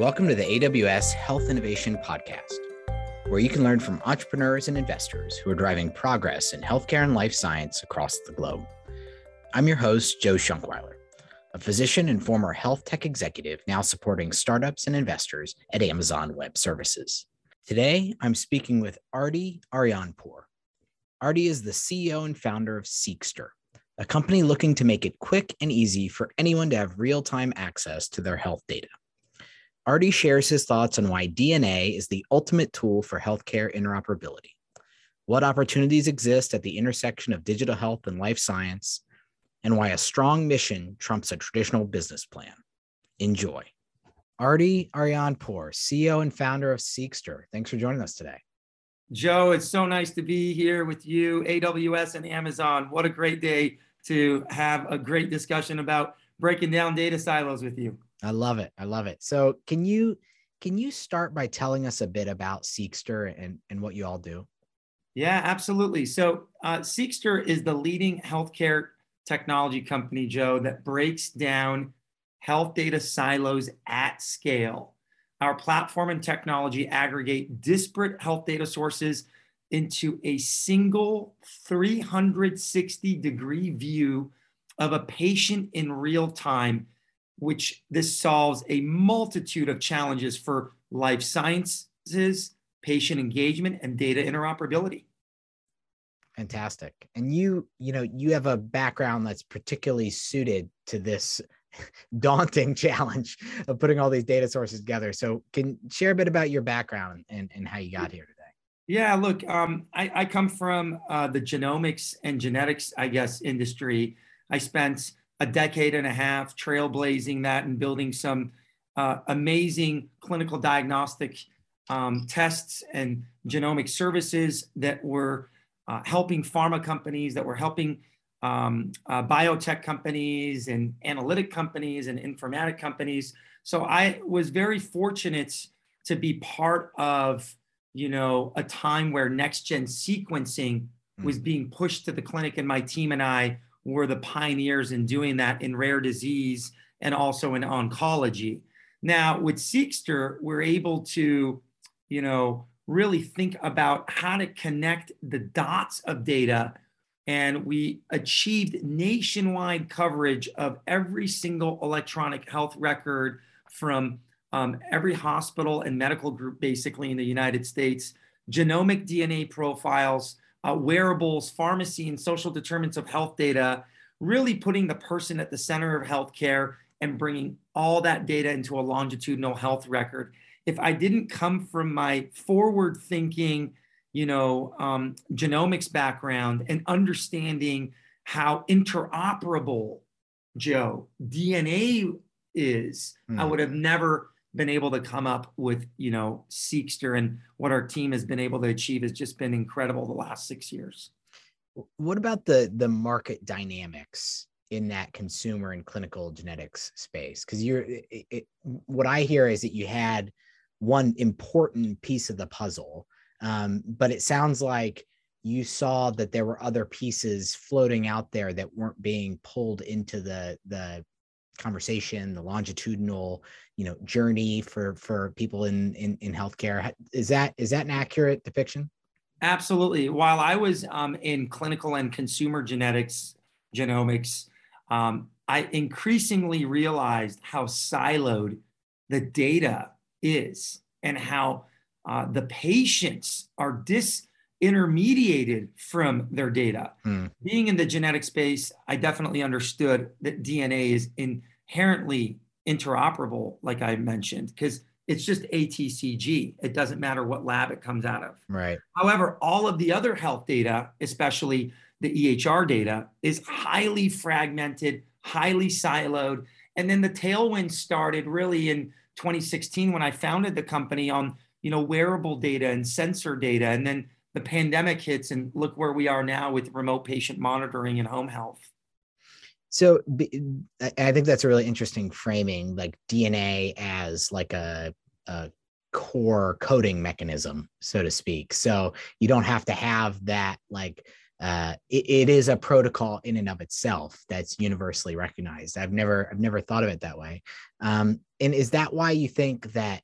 Welcome to the AWS Health Innovation Podcast, where you can learn from entrepreneurs and investors who are driving progress in healthcare and life science across the globe. I'm your host, Joe Shonkwiler, a physician and former health tech executive now supporting startups and investors at Amazon Web Services. Today, I'm speaking with Ardy Arianpour. Ardy is the CEO and founder of Seqster, a company looking to make it quick and easy for anyone to have real time access to their health data. Ardy shares his thoughts on why DNA is the ultimate tool for healthcare interoperability, what opportunities exist at the intersection of digital health and life science, and why a strong mission trumps a traditional business plan. Enjoy. Ardy Arianpour, CEO and founder of Seqster. Thanks for joining us today. Joe, it's so nice to be here with you, AWS and Amazon. What a great day to have a great discussion about breaking down data silos with you. I love it. I love it. So can you can you start by telling us a bit about Seqster and, and what you all do? Yeah, absolutely. So uh, Seqster is the leading healthcare technology company, Joe, that breaks down health data silos at scale. Our platform and technology aggregate disparate health data sources into a single 360 degree view of a patient in real time which this solves a multitude of challenges for life sciences, patient engagement, and data interoperability. Fantastic. And you, you know, you have a background that's particularly suited to this daunting challenge of putting all these data sources together. So can share a bit about your background and, and how you got here today? Yeah, look, um, I, I, come from uh, the genomics and genetics, I guess, industry. I spent a decade and a half trailblazing that and building some uh, amazing clinical diagnostic um, tests and genomic services that were uh, helping pharma companies, that were helping um, uh, biotech companies and analytic companies and informatic companies. So I was very fortunate to be part of, you know, a time where next gen sequencing hmm. was being pushed to the clinic, and my team and I were the pioneers in doing that in rare disease and also in oncology. Now, with Seqster, we're able to, you know, really think about how to connect the dots of data. And we achieved nationwide coverage of every single electronic health record from um, every hospital and medical group, basically in the United States, genomic DNA profiles, uh, wearables, pharmacy, and social determinants of health data, really putting the person at the center of healthcare and bringing all that data into a longitudinal health record. If I didn't come from my forward thinking, you know, um, genomics background and understanding how interoperable, Joe, DNA is, mm. I hmm. would have never been able to come up with you know Seqster and what our team has been able to achieve has just been incredible the last six years. What about the the market dynamics in that consumer and clinical genetics space? Because you're it, it, what I hear is that you had one important piece of the puzzle, um, but it sounds like you saw that there were other pieces floating out there that weren't being pulled into the the conversation the longitudinal you know journey for for people in in, in healthcare is that is that an accurate depiction absolutely while i was um, in clinical and consumer genetics genomics um, i increasingly realized how siloed the data is and how uh, the patients are disintermediated from their data. Hmm. Being in the genetic space, I definitely understood that DNA is in inherently interoperable, like I mentioned, because it's just ATCG. It doesn't matter what lab it comes out of. Right. However, all of the other health data, especially the EHR data, is highly fragmented, highly siloed. And then the tailwind started really in 2016 when I founded the company on you know wearable data and sensor data, and then the pandemic hits, and look where we are now with remote patient monitoring and home health. So I think that's a really interesting framing, like DNA as like a, a core coding mechanism, so to speak. So you don't have to have that like uh, it, it is a protocol in and of itself that's universally recognized. I've never I've never thought of it that way. Um, and is that why you think that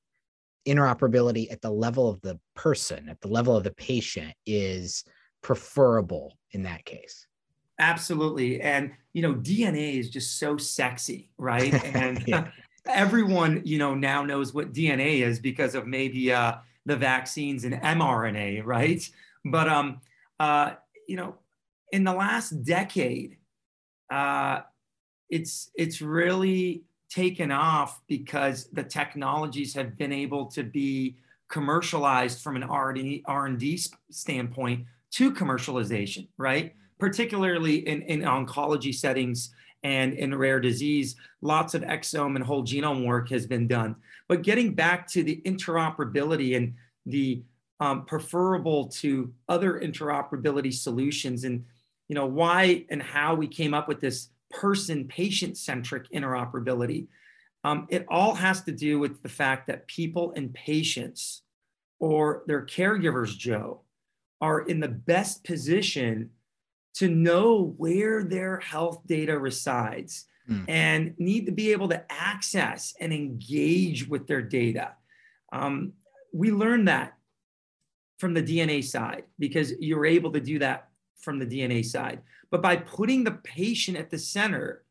interoperability at the level of the person, at the level of the patient, is preferable in that case? Absolutely. And you know, DNA is just so sexy, right? And yeah. everyone, you know, now knows what DNA is because of maybe uh, the vaccines and mRNA, right? But um, uh, you know, in the last decade, uh, it's it's really taken off because the technologies have been able to be commercialized from an R&D, R&D standpoint to commercialization, right? Particularly in, in oncology settings and in rare disease, lots of exome and whole genome work has been done. But getting back to the interoperability and the um, preferable to other interoperability solutions and you know why and how we came up with this person patient centric interoperability um, it all has to do with the fact that people and patients or their caregivers joe are in the best position to know where their health data resides mm. and need to be able to access and engage with their data um, we learned that from the DNA side because you're able to do that from the DNA side. But by putting the patient at the center,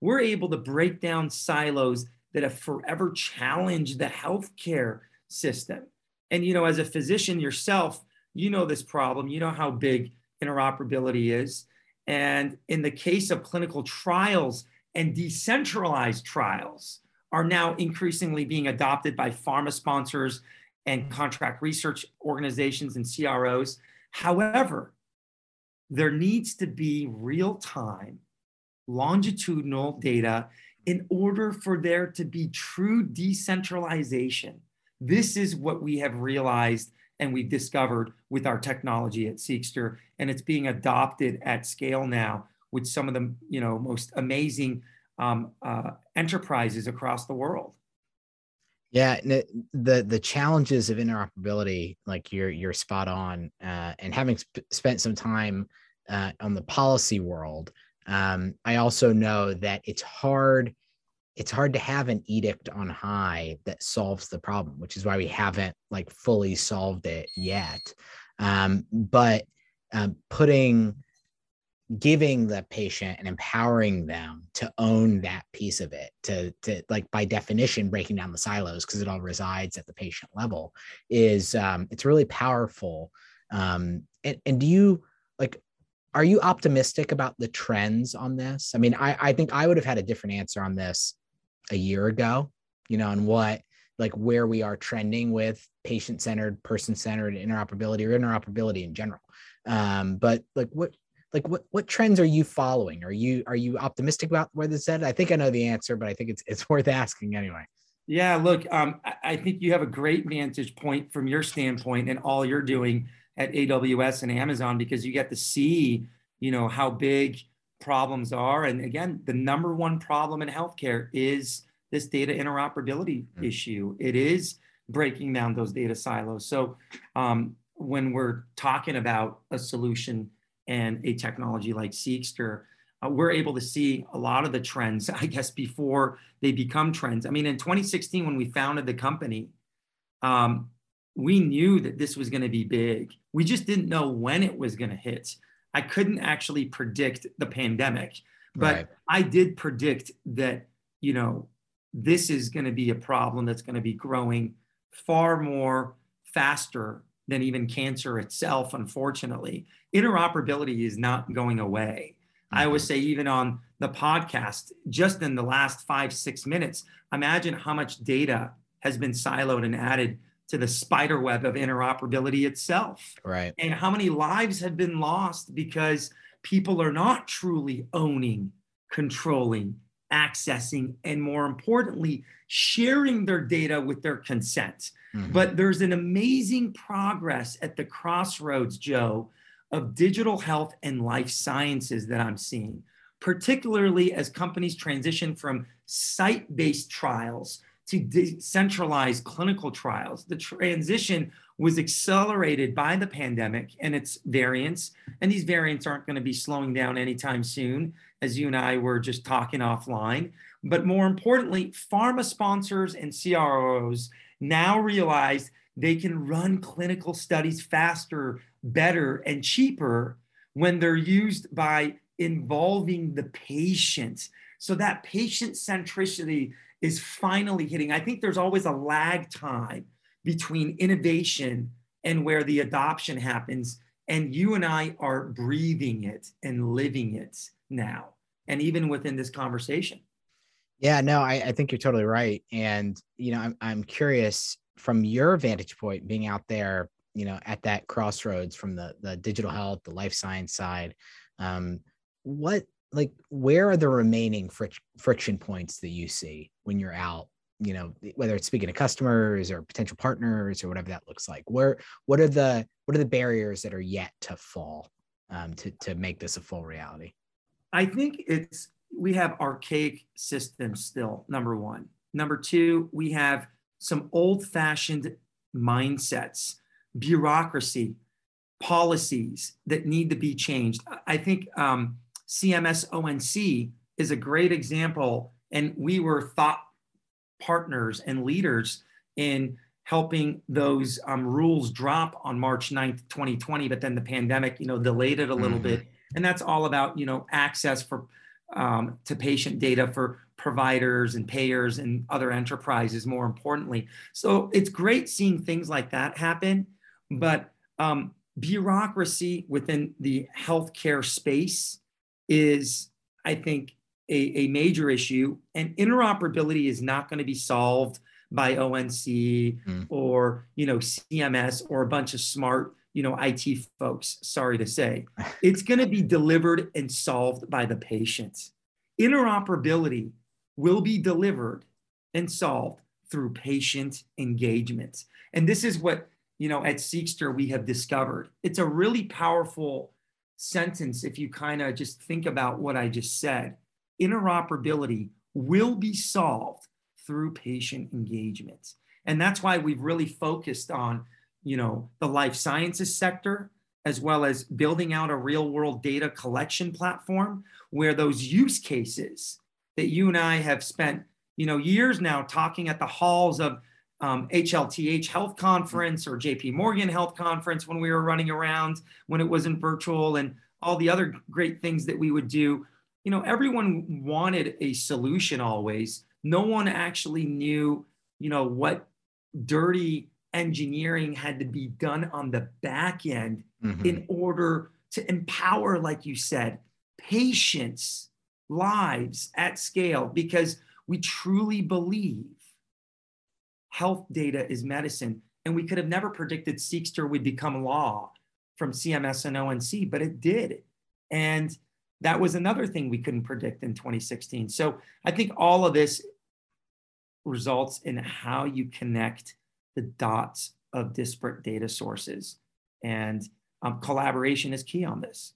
we're able to break down silos that have forever challenged the healthcare system. And you know, as a physician yourself, you know this problem, you know how big interoperability is. And in the case of clinical trials and decentralized trials are now increasingly being adopted by pharma sponsors and contract research organizations and CROs. However, there needs to be real time, longitudinal data in order for there to be true decentralization. This is what we have realized and we've discovered with our technology at Seqster, and it's being adopted at scale now with some of the you know most amazing um, uh, enterprises across the world. Yeah, the the challenges of interoperability, like you're you're spot on, uh, and having sp- spent some time uh, on the policy world, um, I also know that it's hard. It's hard to have an edict on high that solves the problem, which is why we haven't like fully solved it yet. Um, but um, putting giving the patient and empowering them to own that piece of it to to like by definition breaking down the silos because it all resides at the patient level is um it's really powerful um and, and do you like are you optimistic about the trends on this i mean i i think i would have had a different answer on this a year ago you know and what like where we are trending with patient centered person centered interoperability or interoperability in general. Um but like what like what what trends are you following? Are you are you optimistic about where this is at? i think i know the answer but i think it's it's worth asking anyway. Yeah look um, i think you have a great vantage point from your standpoint and all you're doing at aws and amazon because you get to see you know how big problems are and again the number one problem in healthcare is this data interoperability mm-hmm. issue it is breaking down those data silos so um, when we're talking about a solution and a technology like Seqster, uh, we're able to see a lot of the trends, I guess, before they become trends. I mean, in 2016, when we founded the company, um, we knew that this was going to be big. We just didn't know when it was going to hit. I couldn't actually predict the pandemic, but right. I did predict that, you know, this is going to be a problem that's going to be growing far more faster than even cancer itself, unfortunately. Interoperability is not going away. Mm-hmm. I always say, even on the podcast, just in the last five, six minutes, imagine how much data has been siloed and added to the spider web of interoperability itself. Right. And how many lives have been lost because people are not truly owning, controlling, accessing, and more importantly, sharing their data with their consent. Mm-hmm. But there's an amazing progress at the crossroads, Joe, of digital health and life sciences that I'm seeing, particularly as companies transition from site based trials to decentralize clinical trials. The transition was accelerated by the pandemic and its variants. And these variants aren't going to be slowing down anytime soon, as you and I were just talking offline. But more importantly, pharma sponsors and CROs now realize they can run clinical studies faster, better, and cheaper when they're used by involving the patient. So that patient centricity is finally hitting. I think there's always a lag time between innovation and where the adoption happens. And you and I are breathing it and living it now, and even within this conversation. Yeah, no, I, I think you're totally right. And, you know, I'm, I'm curious from your vantage point being out there, you know, at that crossroads from the, the digital health, the life science side, um, what like where are the remaining fric- friction points that you see when you're out you know whether it's speaking to customers or potential partners or whatever that looks like where what are the what are the barriers that are yet to fall um, to to make this a full reality i think it's we have archaic systems still number one number two we have some old fashioned mindsets bureaucracy policies that need to be changed i think um, CMS ONC is a great example. And we were thought partners and leaders in helping those um, rules drop on March 9th, 2020. But then the pandemic, you know, delayed it a little mm-hmm. bit. And that's all about, you know, access for um, to patient data for providers and payers and other enterprises, more importantly. So it's great seeing things like that happen. But um, bureaucracy within the healthcare space is, I think, a, a major issue. And interoperability is not going to be solved by ONC mm. or you know CMS or a bunch of smart you know IT folks. Sorry to say, it's going to be delivered and solved by the patients. Interoperability will be delivered and solved through patient engagement, and this is what you know at Seqster we have discovered. It's a really powerful sentence, if you kind of just think about what I just said, interoperability will be solved through patient engagement. And that's why we've really focused on, you know, the life sciences sector, as well as building out a real world data collection platform where those use cases that you and I have spent, you know, years now talking at the halls of um, HLTH Health Conference or JP Morgan Health Conference when we were running around when it wasn't virtual and all the other great things that we would do. You know, everyone wanted a solution always. No one actually knew, you know, what dirty engineering had to be done on the back end mm-hmm. in order to empower, like you said, patients' lives at scale because we truly believe health data is medicine. And we could have never predicted Seqster would become law from CMS and ONC, but it did. And that was another thing we couldn't predict in 2016. So I think all of this results in how you connect the dots of disparate data sources. And um, collaboration is key on this.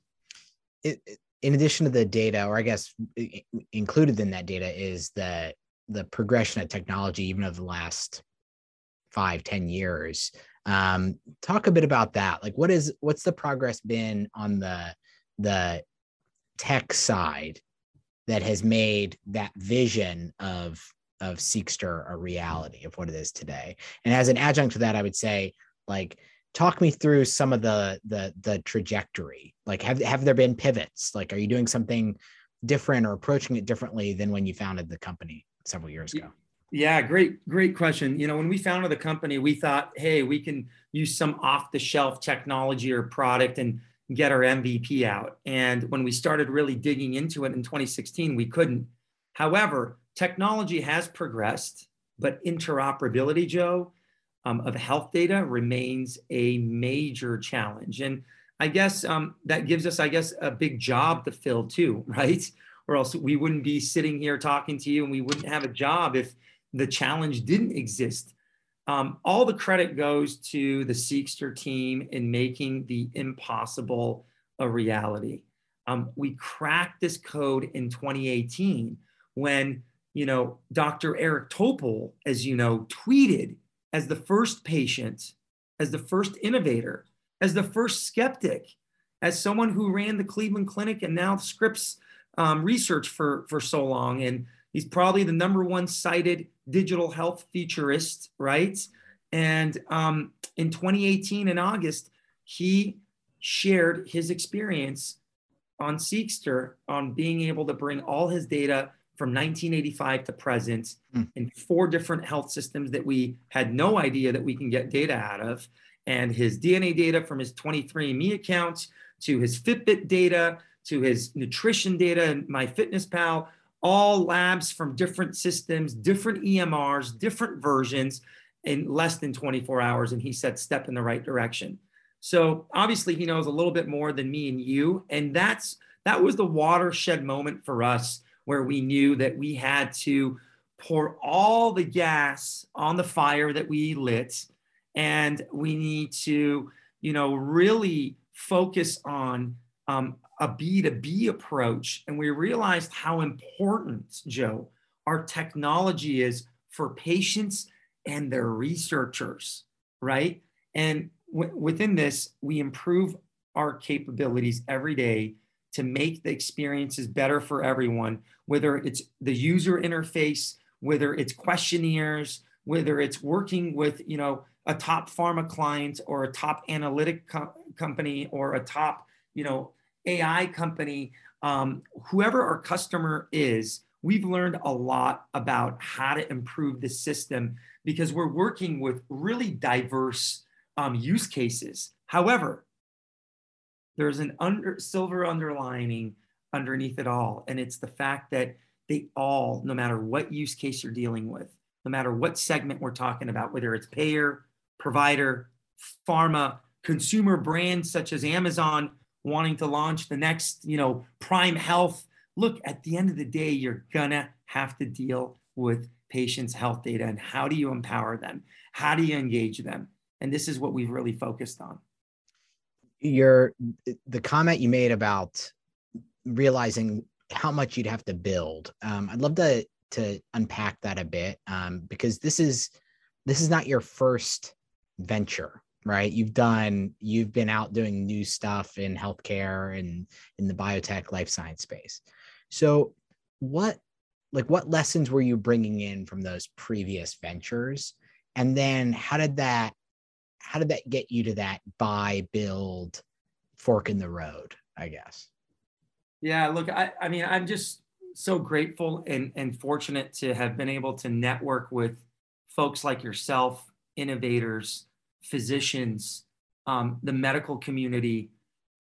It, in addition to the data, or I guess included in that data, is the the progression of technology, even over the last five, ten years. Um, talk a bit about that. Like, what is what's the progress been on the the tech side that has made that vision of of Seqster a reality of what it is today? And as an adjunct to that, I would say, like, talk me through some of the the the trajectory. Like, have have there been pivots? Like, are you doing something different or approaching it differently than when you founded the company? several years ago? Yeah, great, great question. You know, when we founded the company, we thought, hey, we can use some off the shelf technology or product and get our MVP out. And when we started really digging into it in 2016, we couldn't. However, technology has progressed, but interoperability, Joe, um, of health data remains a major challenge. And I guess um, that gives us, I guess, a big job to fill too, right? or else we wouldn't be sitting here talking to you and we wouldn't have a job if the challenge didn't exist. Um, all the credit goes to the Seqster team in making the impossible a reality. Um, we cracked this code in 2018 when you know, Dr. Eric Topol, as you know, tweeted as the first patient, as the first innovator, as the first skeptic, as someone who ran the Cleveland Clinic and now Scripps um, research for, for so long. And he's probably the number one cited digital health futurist, right? And um, in 2018, in August, he shared his experience on Seqster on being able to bring all his data from 1985 to present mm. in four different health systems that we had no idea that we can get data out of. And his DNA data from his 23andMe account to his Fitbit data to his nutrition data and MyFitnessPal, all labs from different systems, different EMRs, different versions in less than 24 hours. And he said, step in the right direction. So obviously he knows a little bit more than me and you. And that's that was the watershed moment for us where we knew that we had to pour all the gas on the fire that we lit and we need to you know really focus on um, a b2b approach and we realized how important joe our technology is for patients and their researchers right? And w- within this we improve our capabilities every day to make the experiences better for everyone, whether it's the user interface, whether it's questionnaires, whether it's working with, you know, a top pharma client or a top analytic co- company or a top, you know, AI company, um, whoever our customer is, we've learned a lot about how to improve the system because we're working with really diverse um, use cases. However, there's an under silver underlining underneath it all and it's the fact that they all no matter what use case you're dealing with no matter what segment we're talking about whether it's payer provider pharma consumer brands such as amazon wanting to launch the next you know prime health. Look at the end of the day you're gonna have to deal with patients health data and how do you empower them? How do you engage them? And this is what we've really focused on. Your the comment you made about realizing how much you'd have to build. Um, I'd love to to unpack that a bit um, because this is this is not your first venture, right? You've done you've been out doing new stuff in healthcare and in the biotech life science space. So, what like what lessons were you bringing in from those previous ventures, and then how did that how did that get you to that buy, build, fork in the road, I guess? Yeah, look, I, I mean, I'm just so grateful and, and fortunate to have been able to network with folks like yourself, innovators, physicians, um, the medical community,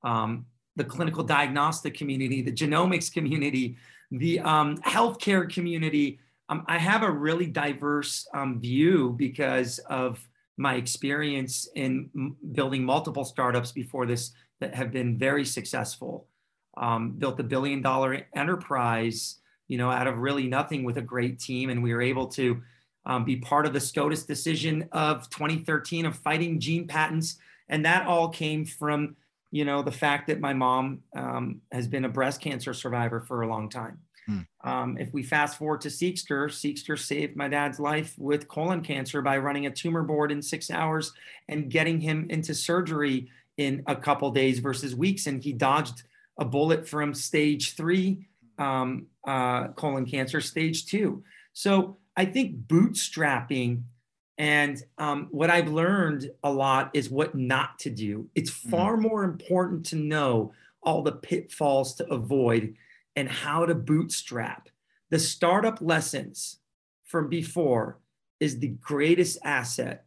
um, the clinical diagnostic community, the genomics community, the um, healthcare community. Um, I have a really diverse um, view because of my experience in building multiple startups before this that have been very successful. Um, built a billion dollar enterprise, you know, out of really nothing with a great team, and we were able to um, be part of the SCOTUS decision of 2013 of fighting gene patents, and that all came from, you know, the fact that my mom um, has been a breast cancer survivor for a long time. Hmm. Um, if we fast forward to Seqster, Seqster saved my dad's life with colon cancer by running a tumor board in six hours and getting him into surgery in a couple days versus weeks. And he dodged a bullet from stage three um, uh, colon cancer, stage two. So I think bootstrapping and um, what I've learned a lot is what not to do. It's hmm. far more important to know all the pitfalls to avoid and how to bootstrap. The startup lessons from before is the greatest asset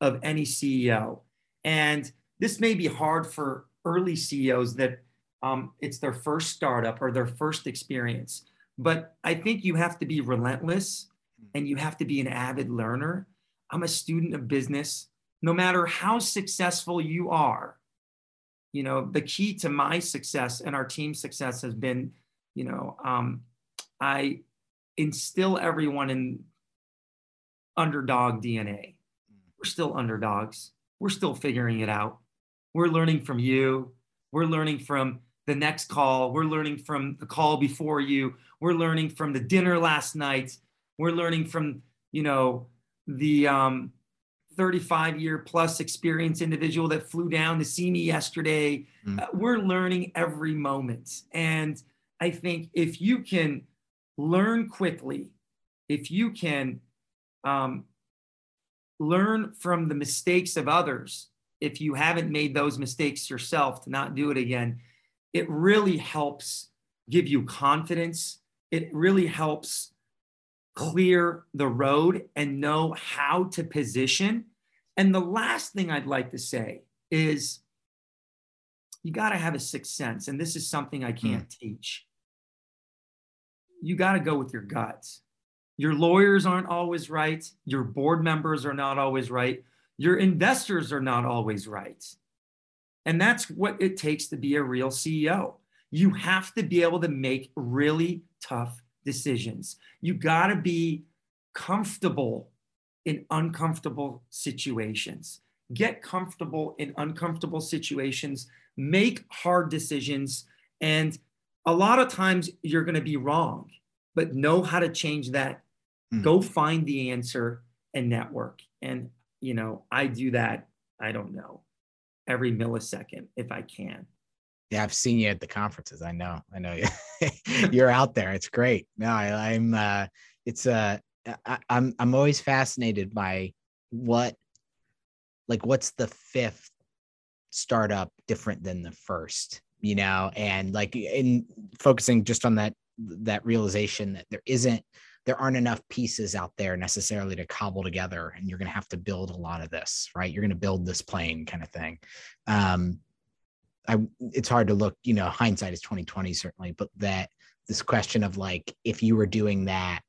of any CEO. And this may be hard for early CEOs that um, it's their first startup or their first experience. But I think you have to be relentless and you have to be an avid learner. I'm a student of business. No matter how successful you are, you know, the key to my success and our team's success has been you know um, i instill everyone in underdog dna we're still underdogs we're still figuring it out we're learning from you we're learning from the next call. We're learning from the call before you. We're learning from the dinner last night. We're learning from, you know, the um, 35 year plus experience individual that flew down to see me yesterday. Mm. Uh, we're learning every moment. And I think if you can learn quickly, if you can um, learn from the mistakes of others, if you haven't made those mistakes yourself to not do it again, it really helps give you confidence. It really helps clear the road and know how to position. And the last thing I'd like to say is you got to have a sixth sense. And this is something I can't mm. teach. You got to go with your guts. Your lawyers aren't always right. Your board members are not always right. Your investors are not always right. And that's what it takes to be a real CEO. You have to be able to make really tough decisions. You got to be comfortable in uncomfortable situations. Get comfortable in uncomfortable situations, make hard decisions. And a lot of times you're going to be wrong, but know how to change that. Mm. Go find the answer and network. And, you know, I do that, I don't know, every millisecond if I can. Yeah, I've seen you at the conferences. I know. I know you. You're out there. It's great. No, I, am uh it's uh I, I'm I'm always fascinated by what like what's the fifth startup different than the first, you know, and like in focusing just on that that realization that there isn't there aren't enough pieces out there necessarily to cobble together and you're going to have to build a lot of this right you're going to build this plane kind of thing um I it's hard to look, you know, hindsight is 2020 certainly, but that this question of like if you were doing that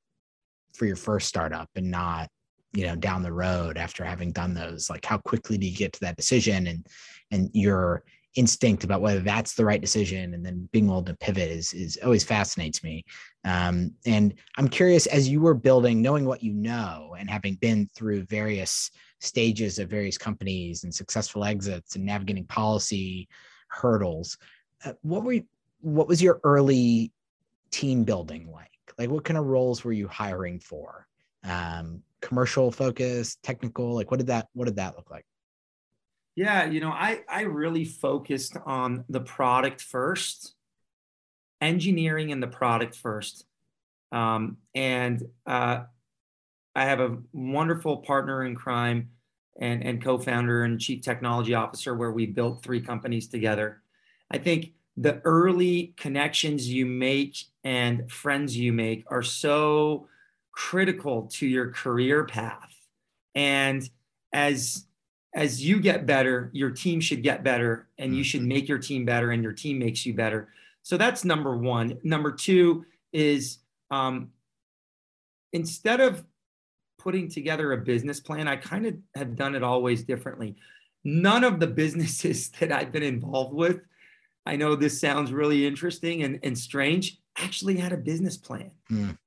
for your first startup and not, you know, down the road after having done those, like how quickly do you get to that decision and and your instinct about whether that's the right decision and then being able to pivot is is always fascinates me. Um, and I'm curious as you were building, knowing what you know and having been through various stages of various companies and successful exits and navigating policy hurdles. Uh, what were you, what was your early team building like? Like what kind of roles were you hiring for? Um, commercial focus, technical, like what did that what did that look like? Yeah, you know, I I really focused on the product first, engineering and the product first. Um, and uh, I have a wonderful partner in crime and, and co-founder and chief technology officer where we built three companies together. I think the early connections you make and friends you make are so critical to your career path. And as as you get better, your team should get better and you should mm-hmm. make your team better and your team makes you better. So that's number one. Number two is um, instead of putting together a business plan, I kind of have done it always differently. None of the businesses that I've been involved with, I know this sounds really interesting and, and strange, actually had a business plan. Mm.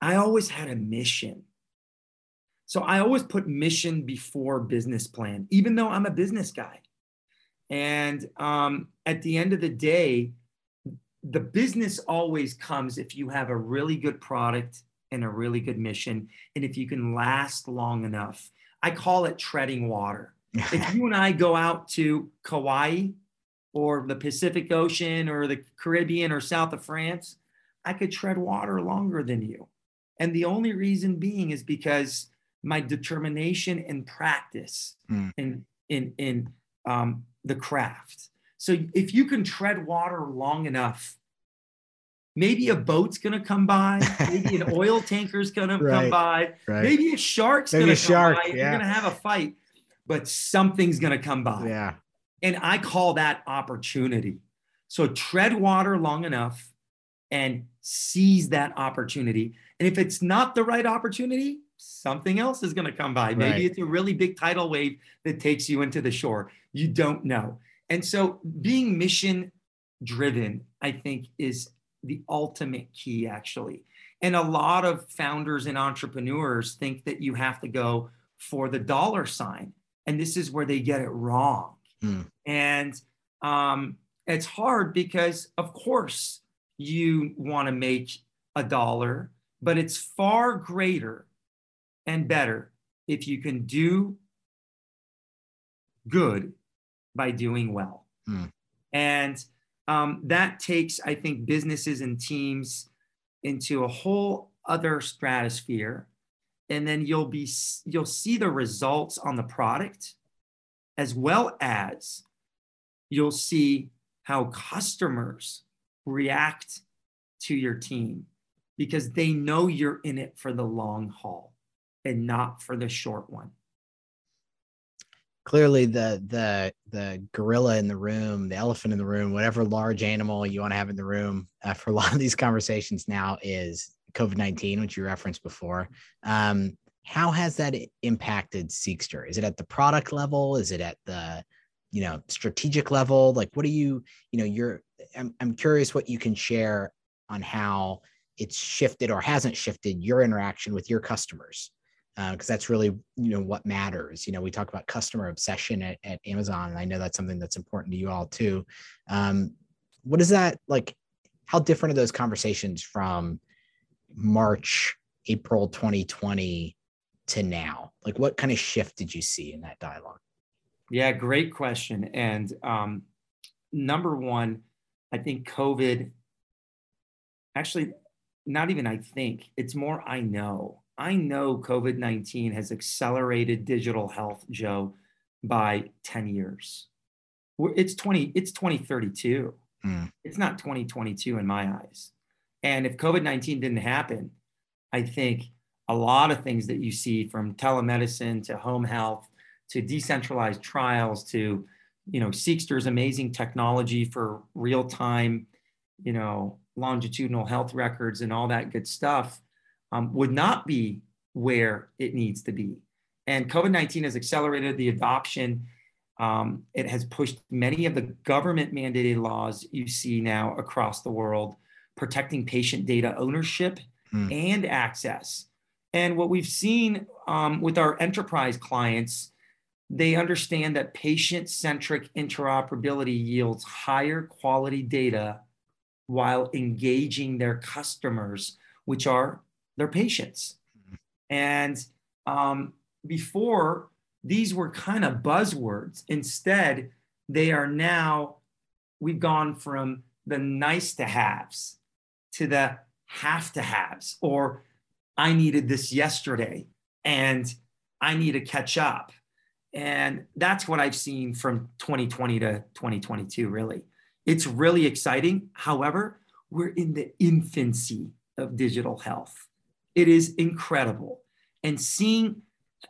I always had a mission. So I always put mission before business plan, even though I'm a business guy. And um, at the end of the day, the business always comes if you have a really good product and a really good mission. And if you can last long enough, I call it treading water. if you and I go out to Kauai or the Pacific Ocean or the Caribbean or south of France, I could tread water longer than you. And the only reason being is because my determination and practice mm. in in in um, the craft. So if you can tread water long enough, maybe a boat's going to come by. Maybe an oil tanker's going right, to come by. right. maybe a shark's going to come shark, by yeah. you're going to have a fight but something's going to come by. Yeah. And i call that opportunity. So tread water long enough and seize that opportunity. And if it's not the right opportunity something else is going to come by. Maybe right. it's a really big tidal wave that takes you into the shore. You don't know. And so being mission driven i think is the ultimate key, actually. And a lot of founders and entrepreneurs think that you have to go for the dollar sign. And this is where they get it wrong. Mm. And um, it's hard because, of course, you want to make a dollar, but it's far greater and better if you can do good by doing well. Hmm. And um, that takes, I think, businesses and teams into a whole other stratosphere. And then you'll be you'll see the results on the product, as well as you'll see how customers react to your team because they know you're in it for the long haul and not for the short one clearly the the the gorilla in the room the elephant in the room whatever large animal you want to have in the room uh, for a lot of these conversations now is covid-19 which you referenced before. Um, how has that impacted Seqster? Is it at the product level? Is it at the you know strategic level? Like what do you you know you're I'm, I'm curious what you can share on how it's shifted or hasn't shifted your interaction with your customers because uh, that's really you know what matters you know we talk about customer obsession at, at amazon and i know that's something that's important to you all too. Um, what is that like how different are those conversations from march april 2020 to now? Like what kind of shift did you see in that dialogue? Yeah great question and um, number one i think covid actually not even i think it's more i know I know COVID 19 has accelerated digital health, Joe, by 10 years. It's 20, it's 2032. Mm. It's not 2022 in my eyes. And if COVID 19 didn't happen, I think a lot of things that you see from telemedicine to home health to decentralized trials to you know Seqster's amazing technology for real time you know longitudinal health records and all that good stuff um, would not be where it needs to be. And COVID 19 has accelerated the adoption. Um, it has pushed many of the government mandated laws you see now across the world, protecting patient data ownership mm. and access. And what we've seen um, with our enterprise clients, they understand that patient centric interoperability yields higher quality data while engaging their customers, which are their patients. Mm-hmm. And um, before, these were kind of buzzwords. Instead, they are now, we've gone from the nice to haves to the have to haves, or I needed this yesterday and I need to catch up. And that's what I've seen from 2020 to 2022, really. It's really exciting. However, we're in the infancy of digital health. It is incredible. And seeing,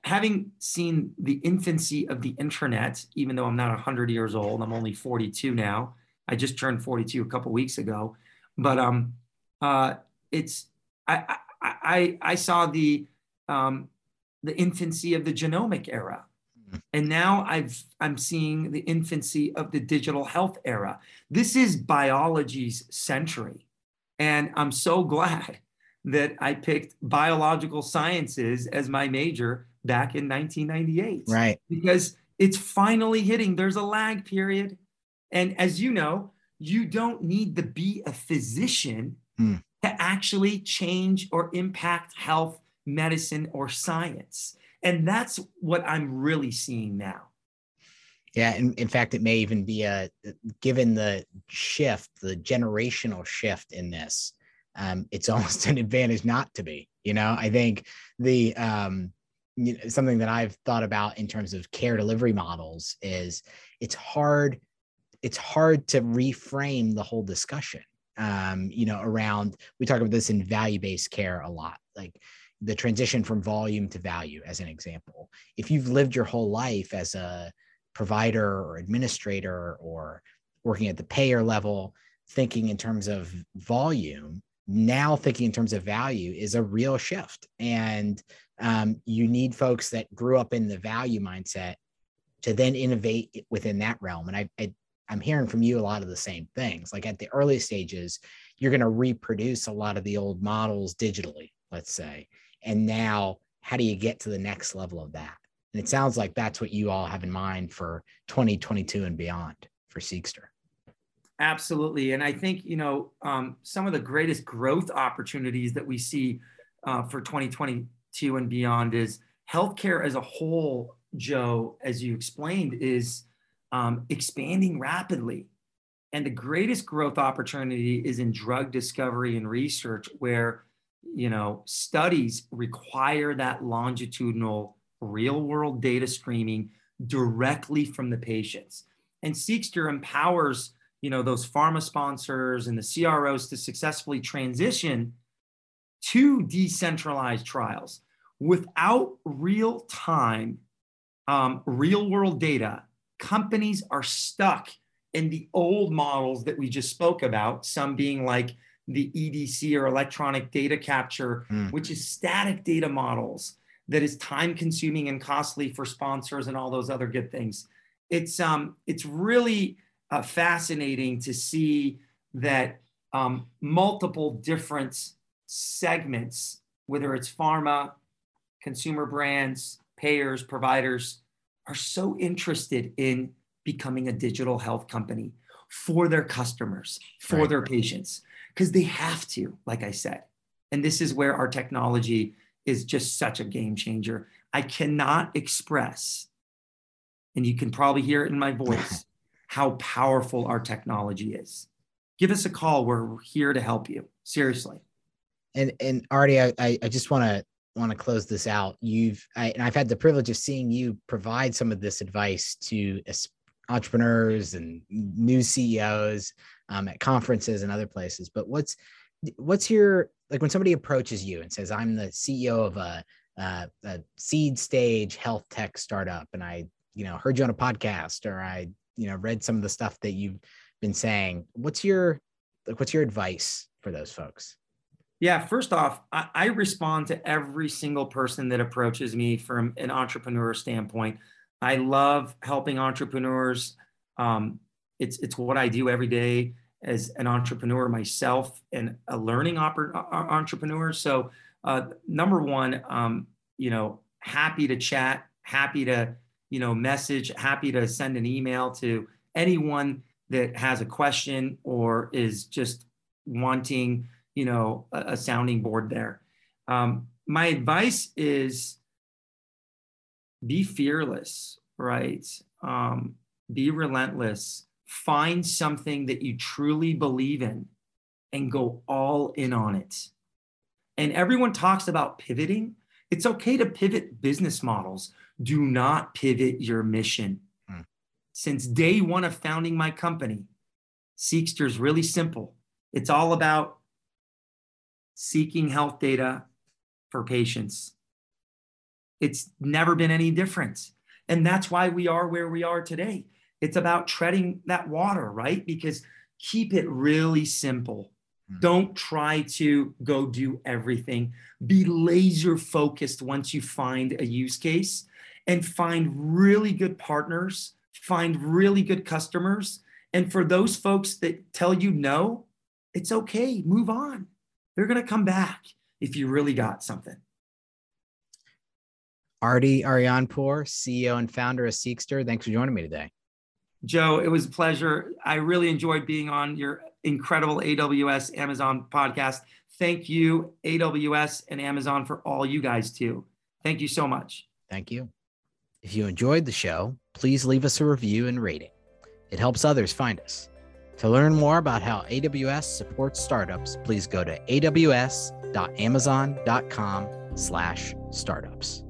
having seen the infancy of the internet, even though I'm not 100 years old, I'm only 42 now. I just turned 42 a couple weeks ago. But um, uh, it's, I, I, I, I saw the, um, the infancy of the genomic era. Hmm. And now I've, I'm seeing the infancy of the digital health era. This is biology's century. And I'm so glad that I picked biological sciences as my major back in 1998. Right. Because it's finally hitting. There's a lag period. And as you know, you don't need to be a physician mm. to actually change or impact health, medicine, or science. And that's what I'm really seeing now. Yeah, and in fact, it may even be a given the shift, the generational shift in this um, it's almost an advantage not to be. You know, I think the um, you know, something that I've thought about in terms of care delivery models is it's hard it's hard to reframe the whole discussion. Um, you know, around we talk about this in value-based care a lot, like the transition from volume to value, as an example. If you've lived your whole life as a provider or administrator or working at the payer level, thinking in terms of volume, now thinking in terms of value is a real shift. And um, you need folks that grew up in the value mindset to then innovate within that realm. And I, I I'm hearing from you a lot of the same things. Like at the early stages, you're going to reproduce a lot of the old models digitally, let's say. And now, how do you get to the next level of that? And it sounds like that's what you all have in mind for 2022 and beyond for Seqster. Absolutely. And I think, you know, um, some of the greatest growth opportunities that we see uh, for 2022 and beyond is healthcare as a whole, Joe, as you explained, is um, expanding rapidly. And the greatest growth opportunity is in drug discovery and research, where you know studies require that longitudinal real world data streaming directly from the patients. And Seqster empowers you know those pharma sponsors and the CROs to successfully transition to decentralized trials without real time, um, real world data. Companies are stuck in the old models that we just spoke about, some being like the EDC or electronic data capture, mm. which is static data models that is time consuming and costly for sponsors and all those other good things. It's um it's really uh, fascinating to see that um, multiple different segments, whether it's pharma, consumer brands, payers, providers, are so interested in becoming a digital health company for their customers, for right. their patients, because they have to, like I said. And this is where our technology is just such a game changer. I cannot express, and you can probably hear it in my voice, how powerful our technology is. Give us a call. We're here to help you. Seriously. And and Ardy, I I just want to want to close this out. You've I, and I've had the privilege of seeing you provide some of this advice to entrepreneurs and new CEOs um, at conferences and other places. But what's what's your like when somebody approaches you and says, "I'm the CEO of a, a, a seed stage health tech startup," and I, you know, heard you on a podcast or I, you know, read some of the stuff that you've been saying. What's your like? What's your advice for those folks? Yeah, first off, I, I, respond to every single person that approaches me from an entrepreneur standpoint. I love helping entrepreneurs. Um, it's it's what I do every day as an entrepreneur myself and a learning oper- entrepreneur. So, uh, number one, um, you know, happy to chat, happy to you know message, happy to send an email to anyone that has a question or is just wanting you know a, a sounding board there. Um, my advice is be fearless, right? Um, be relentless. Find something that you truly believe in and go all in on it. And everyone talks about pivoting. It's okay to pivot business models. Do not pivot your mission. Hmm. Since day one of founding my company, Seqster is really simple. It's all about seeking health data for patients it's never been any different. And that's why we are where we are today. It's about treading that water, right? Because keep it really simple. Hmm. Don't try to go do everything. Be laser focused once you find a use case and find really good partners, find really good customers. And for those folks that tell you no, it's okay, move on. They're going to come back if you really got something. Ardy Arianpour, CEO and founder of Seqster. Thanks for joining me today. Joe, it was a pleasure. I really enjoyed being on your incredible AWS Amazon podcast. Thank you, AWS and Amazon, for all you guys too. Thank you so much. Thank you. If you enjoyed the show, please leave us a review and rating. It helps others find us. To learn more about how AWS supports startups, please go to aws.amazon.com slash startups.